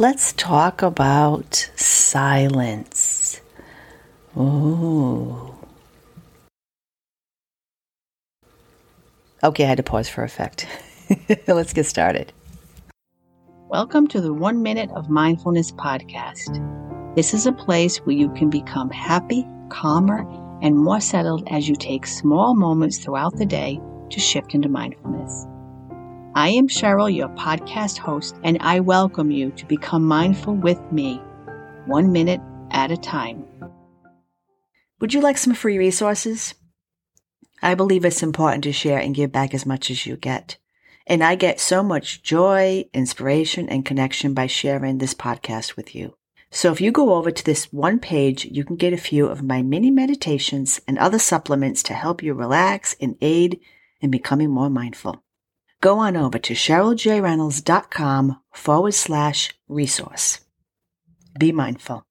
let's talk about silence. Ooh. Okay, I had to pause for effect. let's get started. Welcome to the One Minute of Mindfulness podcast. This is a place where you can become happy, calmer, and more settled as you take small moments throughout the day to shift into mindfulness. I am Cheryl, your podcast host, and I welcome you to become mindful with me, one minute at a time. Would you like some free resources? I believe it's important to share and give back as much as you get. And I get so much joy, inspiration, and connection by sharing this podcast with you. So if you go over to this one page, you can get a few of my mini meditations and other supplements to help you relax and aid in becoming more mindful go on over to cheryljreynolds.com forward slash resource. Be mindful.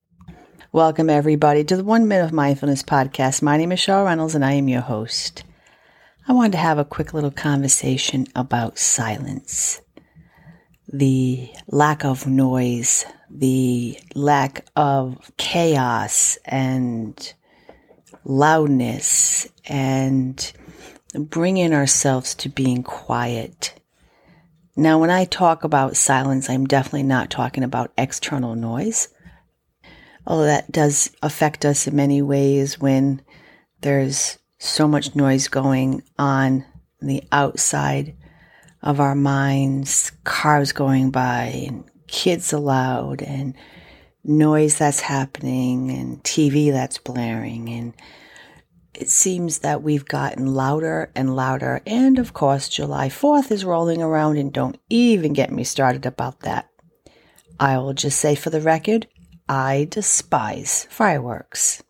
Welcome, everybody, to the One Minute of Mindfulness podcast. My name is Cheryl Reynolds, and I am your host. I wanted to have a quick little conversation about silence, the lack of noise, the lack of chaos and loudness and bringing ourselves to being quiet. Now, when I talk about silence, I'm definitely not talking about external noise, although that does affect us in many ways when there's so much noise going on the outside of our minds, cars going by, and kids aloud, and noise that's happening, and TV that's blaring, and it seems that we've gotten louder and louder. And of course, July 4th is rolling around, and don't even get me started about that. I will just say for the record, I despise fireworks.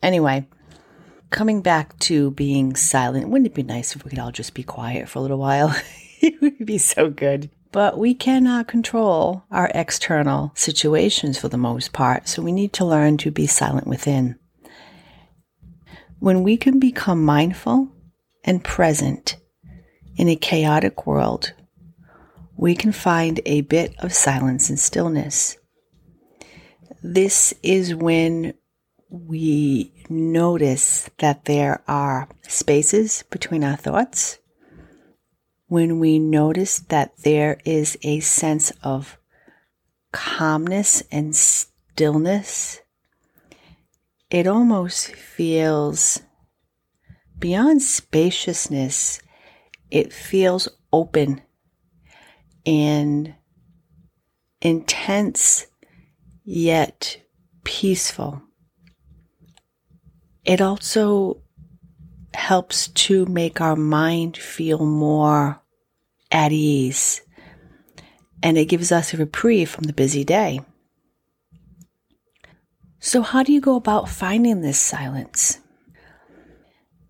Anyway, coming back to being silent, wouldn't it be nice if we could all just be quiet for a little while? it would be so good. But we cannot control our external situations for the most part, so we need to learn to be silent within. When we can become mindful and present in a chaotic world, we can find a bit of silence and stillness. This is when we notice that there are spaces between our thoughts, when we notice that there is a sense of calmness and stillness it almost feels beyond spaciousness, it feels open and intense yet peaceful. It also helps to make our mind feel more at ease and it gives us a reprieve from the busy day. So, how do you go about finding this silence?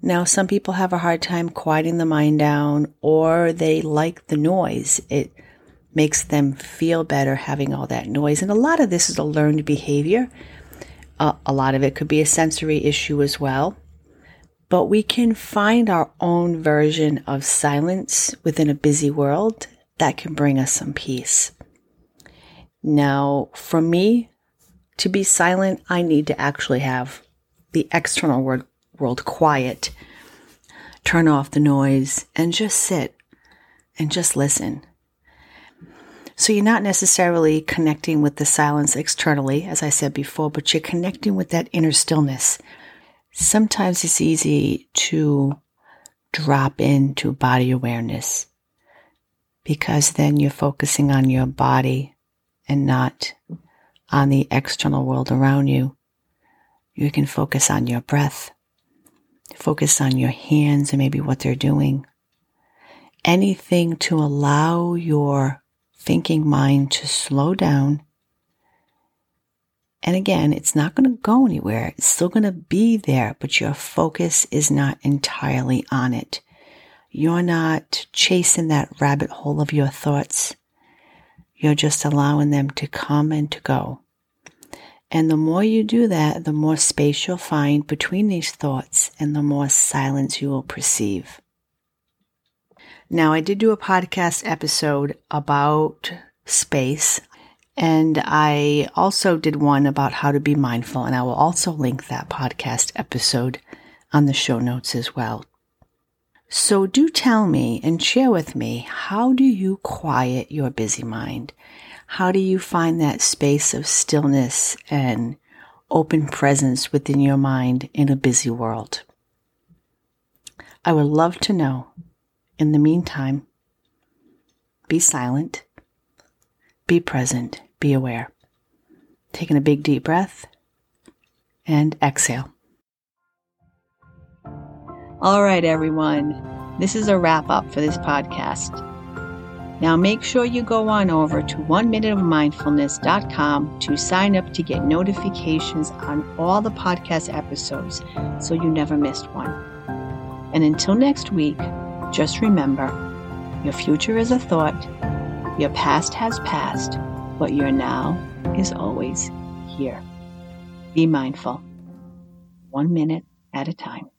Now, some people have a hard time quieting the mind down or they like the noise. It makes them feel better having all that noise. And a lot of this is a learned behavior. Uh, a lot of it could be a sensory issue as well. But we can find our own version of silence within a busy world that can bring us some peace. Now, for me, to be silent, I need to actually have the external world, world quiet, turn off the noise, and just sit and just listen. So you're not necessarily connecting with the silence externally, as I said before, but you're connecting with that inner stillness. Sometimes it's easy to drop into body awareness because then you're focusing on your body and not on the external world around you. You can focus on your breath, focus on your hands and maybe what they're doing. Anything to allow your thinking mind to slow down. And again, it's not going to go anywhere. It's still going to be there, but your focus is not entirely on it. You're not chasing that rabbit hole of your thoughts. You're just allowing them to come and to go. And the more you do that, the more space you'll find between these thoughts and the more silence you will perceive. Now, I did do a podcast episode about space. And I also did one about how to be mindful, and I will also link that podcast episode on the show notes as well. So do tell me and share with me how do you quiet your busy mind? How do you find that space of stillness and open presence within your mind in a busy world? I would love to know. In the meantime, be silent, be present, be aware. Taking a big deep breath and exhale. All right, everyone. This is a wrap up for this podcast. Now make sure you go on over to oneminuteofmindfulness.com to sign up to get notifications on all the podcast episodes so you never missed one. And until next week, just remember your future is a thought, your past has passed, but your now is always here. Be mindful, one minute at a time.